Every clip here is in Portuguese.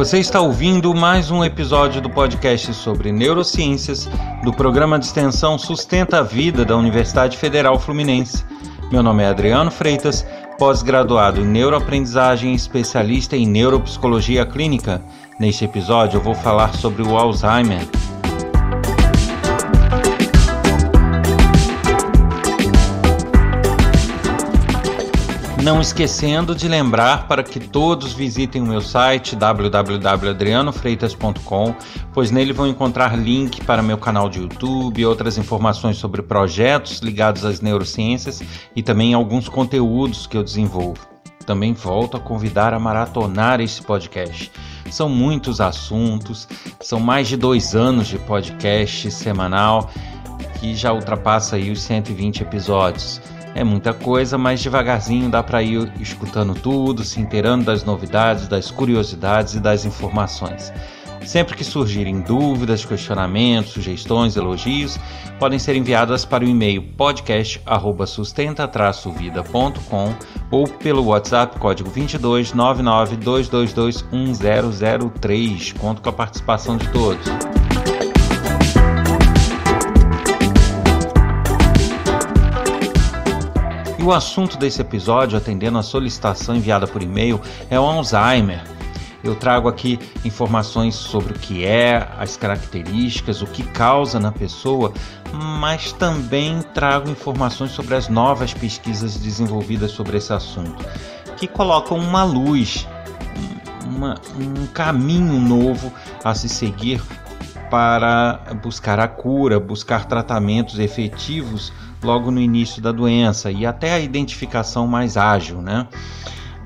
Você está ouvindo mais um episódio do podcast sobre neurociências do programa de extensão Sustenta a Vida da Universidade Federal Fluminense. Meu nome é Adriano Freitas, pós-graduado em neuroaprendizagem e especialista em neuropsicologia clínica. Neste episódio eu vou falar sobre o Alzheimer. Não esquecendo de lembrar para que todos visitem o meu site www.adrianofreitas.com, pois nele vão encontrar link para meu canal de YouTube, outras informações sobre projetos ligados às neurociências e também alguns conteúdos que eu desenvolvo. Também volto a convidar a maratonar esse podcast. São muitos assuntos, são mais de dois anos de podcast semanal que já ultrapassa aí os 120 episódios. É muita coisa, mas devagarzinho dá para ir escutando tudo, se inteirando das novidades, das curiosidades e das informações. Sempre que surgirem dúvidas, questionamentos, sugestões, elogios, podem ser enviadas para o e-mail podcast@sustenta-vida.com ou pelo WhatsApp código 22 99222 1003. Conto com a participação de todos. E o assunto desse episódio, atendendo a solicitação enviada por e-mail, é o Alzheimer. Eu trago aqui informações sobre o que é, as características, o que causa na pessoa, mas também trago informações sobre as novas pesquisas desenvolvidas sobre esse assunto, que colocam uma luz, uma, um caminho novo a se seguir para buscar a cura, buscar tratamentos efetivos logo no início da doença e até a identificação mais ágil, né?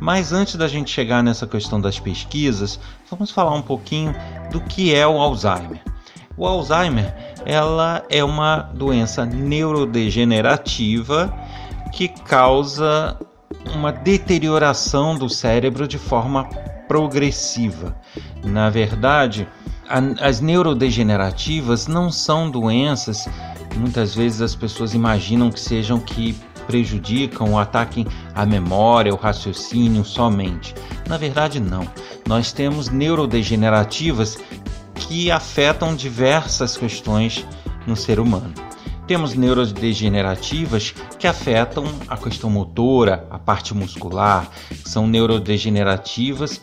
Mas antes da gente chegar nessa questão das pesquisas, vamos falar um pouquinho do que é o Alzheimer. O Alzheimer, ela é uma doença neurodegenerativa que causa uma deterioração do cérebro de forma progressiva. Na verdade, as neurodegenerativas não são doenças muitas vezes as pessoas imaginam que sejam que prejudicam ou ataquem a memória, o raciocínio somente. Na verdade, não. Nós temos neurodegenerativas que afetam diversas questões no ser humano. Temos neurodegenerativas que afetam a questão motora, a parte muscular, são neurodegenerativas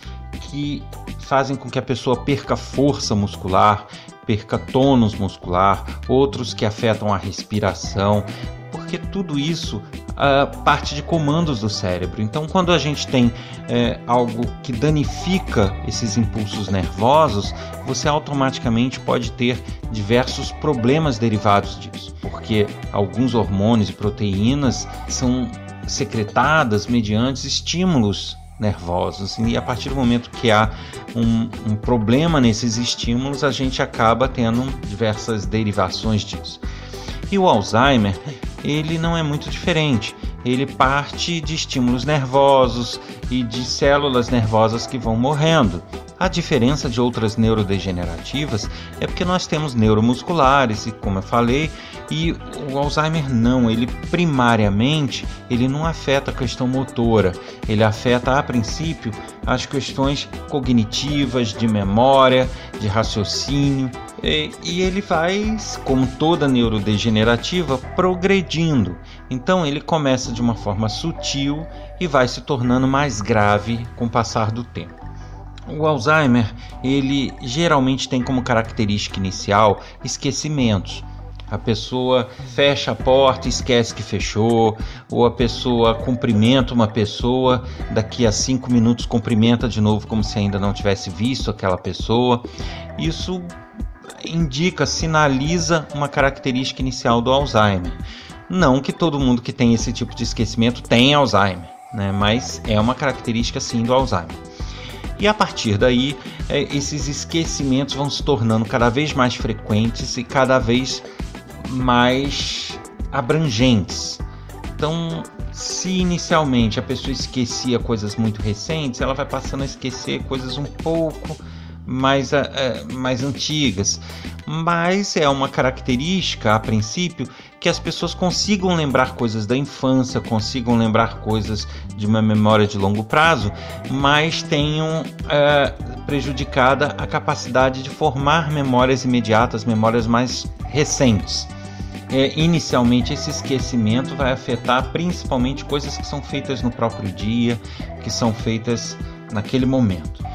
que fazem com que a pessoa perca força muscular, perca tônus muscular, outros que afetam a respiração, porque tudo isso uh, parte de comandos do cérebro. Então, quando a gente tem é, algo que danifica esses impulsos nervosos, você automaticamente pode ter diversos problemas derivados disso, porque alguns hormônios e proteínas são secretadas mediante estímulos nervosos. E a partir do momento que há um, um problema nesses estímulos, a gente acaba tendo diversas derivações disso. E o Alzheimer, ele não é muito diferente. Ele parte de estímulos nervosos e de células nervosas que vão morrendo. A diferença de outras neurodegenerativas é porque nós temos neuromusculares e, como eu falei, e o Alzheimer não, ele primariamente ele não afeta a questão motora, ele afeta a princípio as questões cognitivas, de memória, de raciocínio, e, e ele vai, como toda neurodegenerativa, progredindo. Então ele começa de uma forma sutil e vai se tornando mais grave com o passar do tempo. O Alzheimer, ele geralmente tem como característica inicial esquecimentos. A pessoa fecha a porta esquece que fechou, ou a pessoa cumprimenta uma pessoa, daqui a cinco minutos cumprimenta de novo como se ainda não tivesse visto aquela pessoa. Isso indica, sinaliza uma característica inicial do Alzheimer. Não que todo mundo que tem esse tipo de esquecimento tenha Alzheimer, né? mas é uma característica sim do Alzheimer. E a partir daí, é, esses esquecimentos vão se tornando cada vez mais frequentes e cada vez mais abrangentes. Então, se inicialmente a pessoa esquecia coisas muito recentes, ela vai passando a esquecer coisas um pouco mais, uh, mais antigas. Mas é uma característica, a princípio, que as pessoas consigam lembrar coisas da infância, consigam lembrar coisas de uma memória de longo prazo, mas tenham uh, prejudicada a capacidade de formar memórias imediatas, memórias mais recentes. É, inicialmente, esse esquecimento vai afetar principalmente coisas que são feitas no próprio dia, que são feitas naquele momento.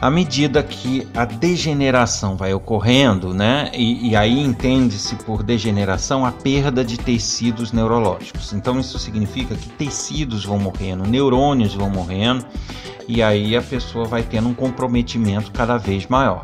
À medida que a degeneração vai ocorrendo, né, e, e aí entende-se por degeneração a perda de tecidos neurológicos. Então, isso significa que tecidos vão morrendo, neurônios vão morrendo, e aí a pessoa vai tendo um comprometimento cada vez maior.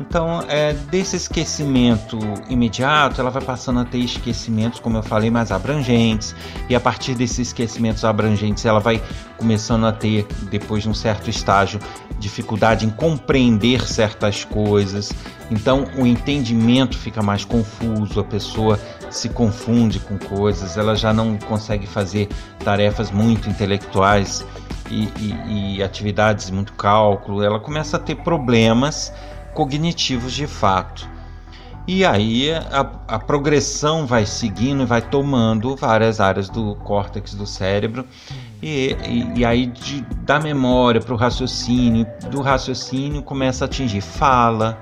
Então, é, desse esquecimento imediato, ela vai passando a ter esquecimentos, como eu falei, mais abrangentes, e a partir desses esquecimentos abrangentes, ela vai começando a ter, depois de um certo estágio, dificuldade em compreender certas coisas. Então, o entendimento fica mais confuso, a pessoa se confunde com coisas, ela já não consegue fazer tarefas muito intelectuais e, e, e atividades muito cálculo, ela começa a ter problemas cognitivos de fato. E aí a, a, progressão vai seguindo e vai tomando várias áreas do córtex do cérebro, e, e, aí de, da memória para o raciocínio, do raciocínio começa a atingir fala,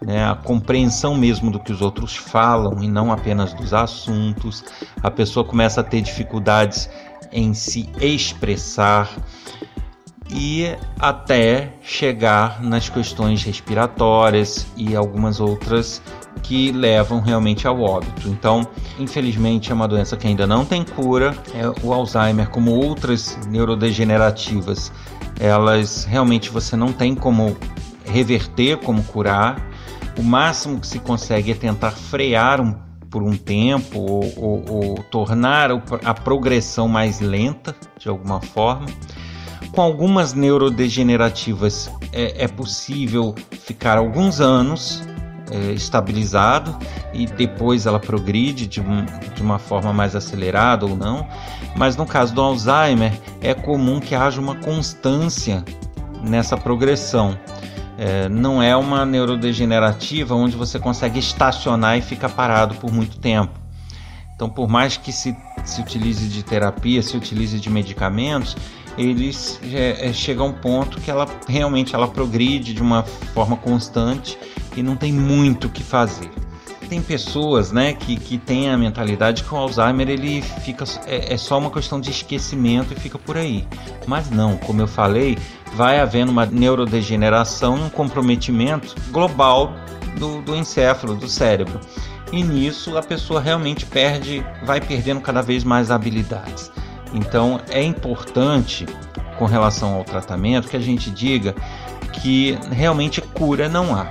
né, a compreensão mesmo do que os outros falam e não apenas dos assuntos. A pessoa começa a ter dificuldades em se expressar e até chegar nas questões respiratórias e algumas outras que levam realmente ao óbito. Então, infelizmente, é uma doença que ainda não tem cura. É o Alzheimer, como outras neurodegenerativas, elas realmente você não tem como reverter, como curar. O máximo que se consegue é tentar frear um, por um tempo ou, ou, ou tornar a progressão mais lenta de alguma forma. Com algumas neurodegenerativas é, é possível ficar alguns anos é, estabilizado e depois ela progride de, um, de, uma forma mais acelerada ou não. Mas no caso do Alzheimer, é comum que haja uma constância nessa progressão. É, não é uma neurodegenerativa onde você consegue estacionar e ficar parado por muito tempo. Então, por mais que se, se utilize de terapia, se utilize de medicamentos, eles é, chega a um ponto que ela realmente ela progride de uma forma constante e não tem muito o que fazer. Tem pessoas, né, que, que têm a mentalidade que o Alzheimer ele fica é, é só uma questão de esquecimento e fica por aí. Mas não, como eu falei, vai havendo uma neurodegeneração, um comprometimento global do, do encéfalo, do cérebro. E nisso a pessoa realmente perde, vai perdendo cada vez mais habilidades. Então é importante, com relação ao tratamento, que a gente diga que realmente cura não há,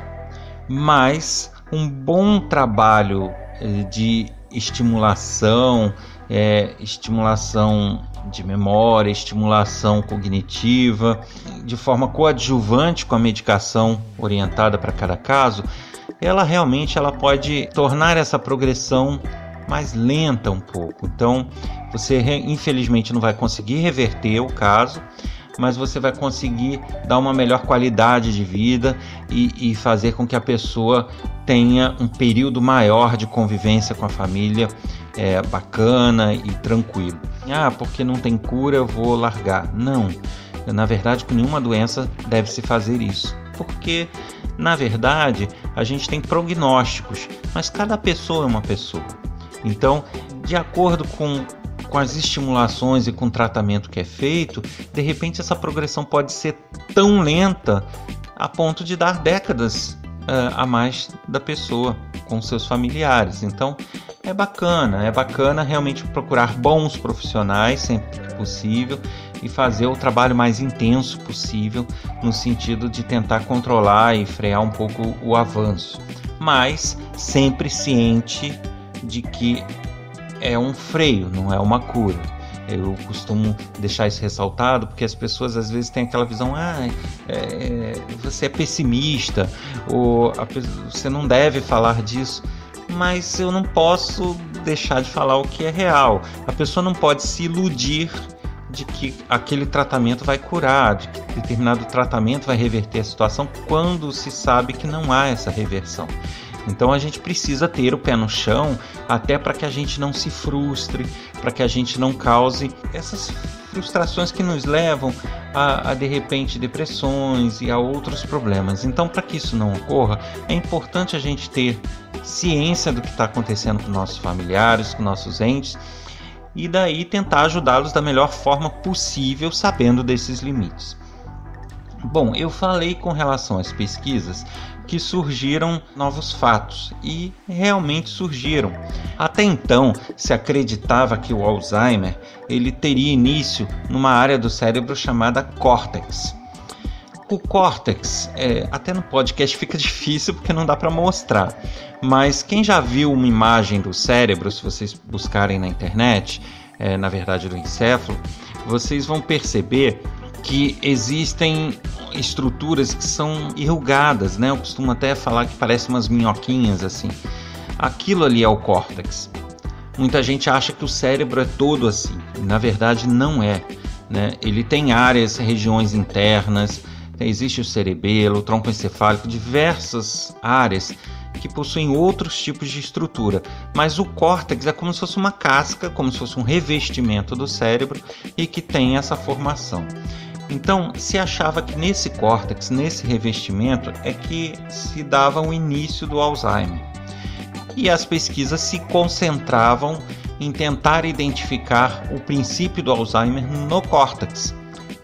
mas um bom trabalho eh, de estimulação, é, estimulação de memória, estimulação cognitiva, de forma coadjuvante com a medicação orientada para cada caso, ela realmente ela pode tornar essa progressão mais lenta um pouco. Então, você infelizmente não vai conseguir reverter o caso, mas você vai conseguir dar uma melhor qualidade de vida e, e, fazer com que a pessoa tenha um período maior de convivência com a família é, bacana e tranquilo. Ah, porque não tem cura, eu vou largar. Não, na verdade, com nenhuma doença deve se fazer isso, porque na verdade a gente tem prognósticos, mas cada pessoa é uma pessoa. Então, de acordo com, com as estimulações e com o tratamento que é feito, de repente essa progressão pode ser tão lenta a ponto de dar décadas uh, a mais da pessoa com seus familiares. Então, é bacana, é bacana realmente procurar bons profissionais sempre que possível e fazer o trabalho mais intenso possível no sentido de tentar controlar e frear um pouco o avanço, mas sempre ciente de que é um freio, não é uma cura. Eu costumo deixar isso ressaltado porque as pessoas às vezes têm aquela visão: ah, é, você é pessimista, ou você não deve falar disso. Mas eu não posso deixar de falar o que é real. A pessoa não pode se iludir de que aquele tratamento vai curar, de que determinado tratamento vai reverter a situação, quando se sabe que não há essa reversão. Então a gente precisa ter o pé no chão até para que a gente não se frustre, para que a gente não cause essas frustrações que nos levam a, a, de repente depressões e a outros problemas. Então, para que isso não ocorra, é importante a gente ter ciência do que está acontecendo com nossos familiares, com nossos entes e daí tentar ajudá-los da melhor forma possível, sabendo desses limites. Bom, eu falei com relação às pesquisas que surgiram novos fatos e realmente surgiram. Até então, se acreditava que o Alzheimer ele teria início numa área do cérebro chamada córtex. O córtex, é, até no podcast fica difícil porque não dá para mostrar, mas quem já viu uma imagem do cérebro, se vocês buscarem na internet, é, na verdade do encéfalo, vocês vão perceber que existem estruturas que são enrugadas, né? Eu costumo até falar que parecem umas minhoquinhas assim. Aquilo ali é o córtex. Muita gente acha que o cérebro é todo assim. Na verdade, não é. Né? Ele tem áreas, regiões internas, existe o cerebelo, o tronco encefálico, diversas áreas que possuem outros tipos de estrutura, mas o córtex é como se fosse uma casca, como se fosse um revestimento do cérebro e que tem essa formação. Então, se achava que nesse córtex, nesse revestimento, é que se dava o início do Alzheimer. E as pesquisas se concentravam em tentar identificar o princípio do Alzheimer no córtex,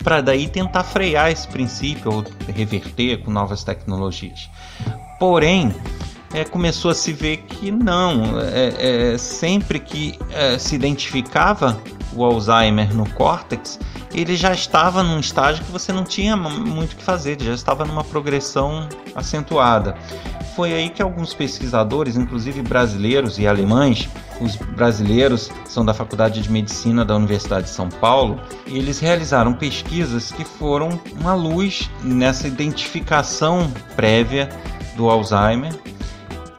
para daí tentar frear esse princípio ou reverter com novas tecnologias. Porém, é, começou a se ver que não, é, é, sempre que é, se identificava o Alzheimer no córtex, ele já estava num estágio que você não tinha muito o que fazer, ele já estava numa progressão acentuada. Foi aí que alguns pesquisadores, inclusive brasileiros e alemães, os brasileiros são da Faculdade de Medicina da Universidade de São Paulo, e eles realizaram pesquisas que foram uma luz nessa identificação prévia do Alzheimer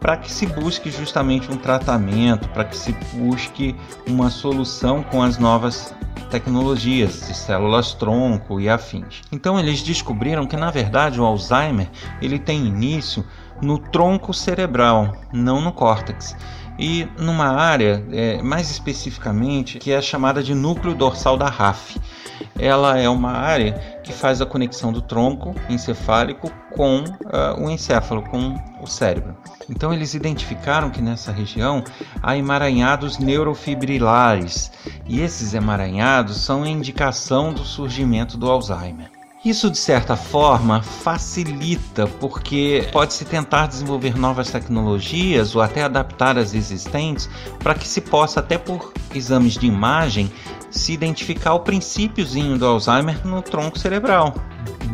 para que se busque justamente um tratamento, para que se busque uma solução com as novas tecnologias de células tronco e afins. Então eles descobriram que na verdade o Alzheimer ele tem início no tronco cerebral, não no córtex e numa área, é, mais especificamente, que é chamada de núcleo dorsal da RAF. Ela é uma área que faz a conexão do tronco encefálico com uh, o encéfalo, com o cérebro. Então eles identificaram que nessa região há emaranhados neurofibrilares e esses emaranhados são indicação do surgimento do Alzheimer. Isso, de certa forma, facilita, porque pode-se tentar desenvolver novas tecnologias ou até adaptar as existentes para que se possa, até por exames de imagem, se identificar o princípiozinho do Alzheimer no tronco cerebral,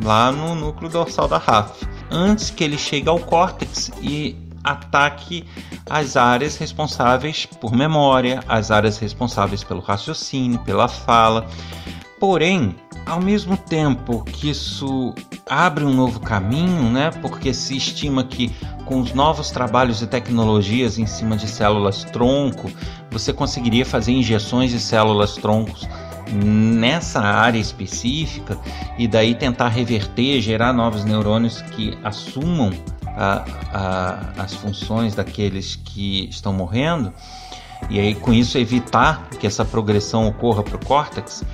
lá no núcleo dorsal da RAF, antes que ele chegue ao córtex e ataque as áreas responsáveis por memória, as áreas responsáveis pelo raciocínio, pela fala. Porém, ao mesmo tempo que isso abre um novo caminho, né? Porque se estima que com os novos trabalhos e tecnologias em cima de células tronco, você conseguiria fazer injeções de células troncos nessa área específica e daí tentar reverter, gerar novos neurônios que assumam a, a, as funções daqueles que estão morrendo e aí com isso evitar que essa progressão ocorra para o córtex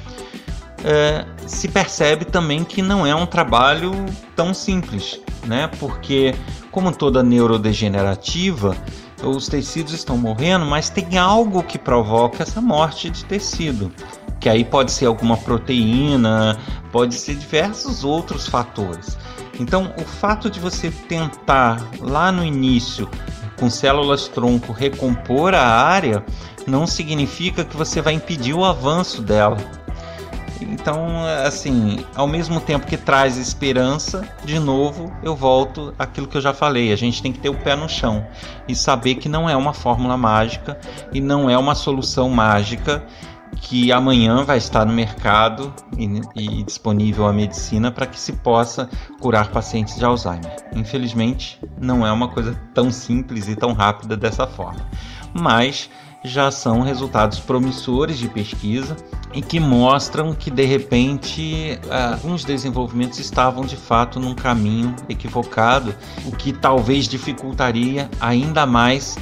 é, se percebe também que não é um trabalho tão simples, né? Porque, como toda neurodegenerativa, os tecidos estão morrendo, mas tem algo que provoca essa morte de tecido. Que aí pode ser alguma proteína, pode ser diversos outros fatores. Então, o fato de você tentar lá no início, com células tronco, recompor a área, não significa que você vai impedir o avanço dela. Então, assim, ao mesmo tempo que traz esperança, de novo eu volto àquilo que eu já falei. A gente tem que ter o pé no chão e saber que não é uma fórmula mágica e não é uma solução mágica que amanhã vai estar no mercado e, e disponível a medicina para que se possa curar pacientes de Alzheimer. Infelizmente, não é uma coisa tão simples e tão rápida dessa forma. Mas já são resultados promissores de pesquisa e que mostram que de repente alguns desenvolvimentos estavam de fato num caminho equivocado, o que talvez dificultaria ainda mais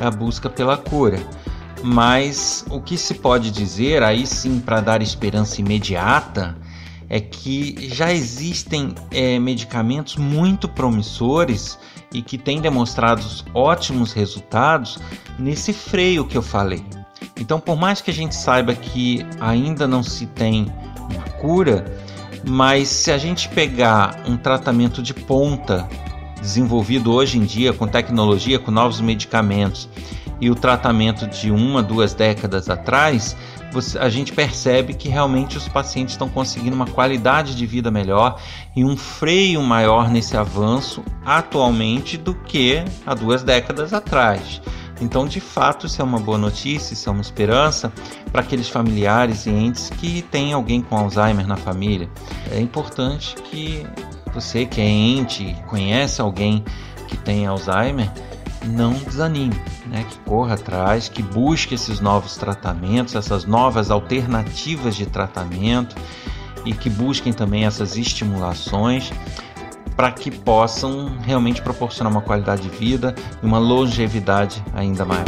a busca pela cura. Mas o que se pode dizer, aí sim, para dar esperança imediata, é que já existem é, medicamentos muito promissores e que têm demonstrado ótimos resultados nesse freio que eu falei. Então, por mais que a gente saiba que ainda não se tem uma cura, mas se a gente pegar um tratamento de ponta desenvolvido hoje em dia com tecnologia, com novos medicamentos e o tratamento de uma, duas décadas atrás, você, a gente percebe que realmente os pacientes estão conseguindo uma qualidade de vida melhor e um freio maior nesse avanço atualmente do que há duas décadas atrás. Então, de fato, isso é uma boa notícia, isso é uma esperança para aqueles familiares e entes que têm alguém com Alzheimer na família. É importante que você que é ente, conhece alguém que tem Alzheimer, não desanime, né? que corra atrás, que busque esses novos tratamentos, essas novas alternativas de tratamento e que busquem também essas estimulações para que possam realmente proporcionar uma qualidade de vida e uma longevidade ainda maior.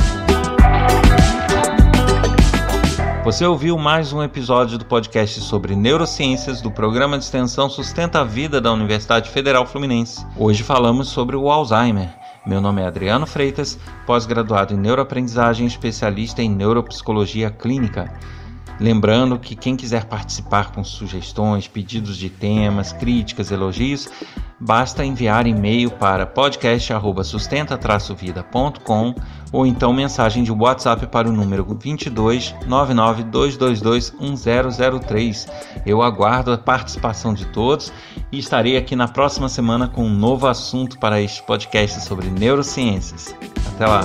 Você ouviu mais um episódio do podcast sobre neurociências do programa de extensão Sustenta a Vida da Universidade Federal Fluminense. Hoje falamos sobre o Alzheimer. Meu nome é Adriano Freitas, pós-graduado em neuroaprendizagem, especialista em neuropsicologia clínica. Lembrando que quem quiser participar com sugestões, pedidos de temas, críticas, elogios, basta enviar e-mail para podcast@sustenta-vida.com ou então mensagem de WhatsApp para o número 22 99222 1003. Eu aguardo a participação de todos e estarei aqui na próxima semana com um novo assunto para este podcast sobre neurociências. Até lá.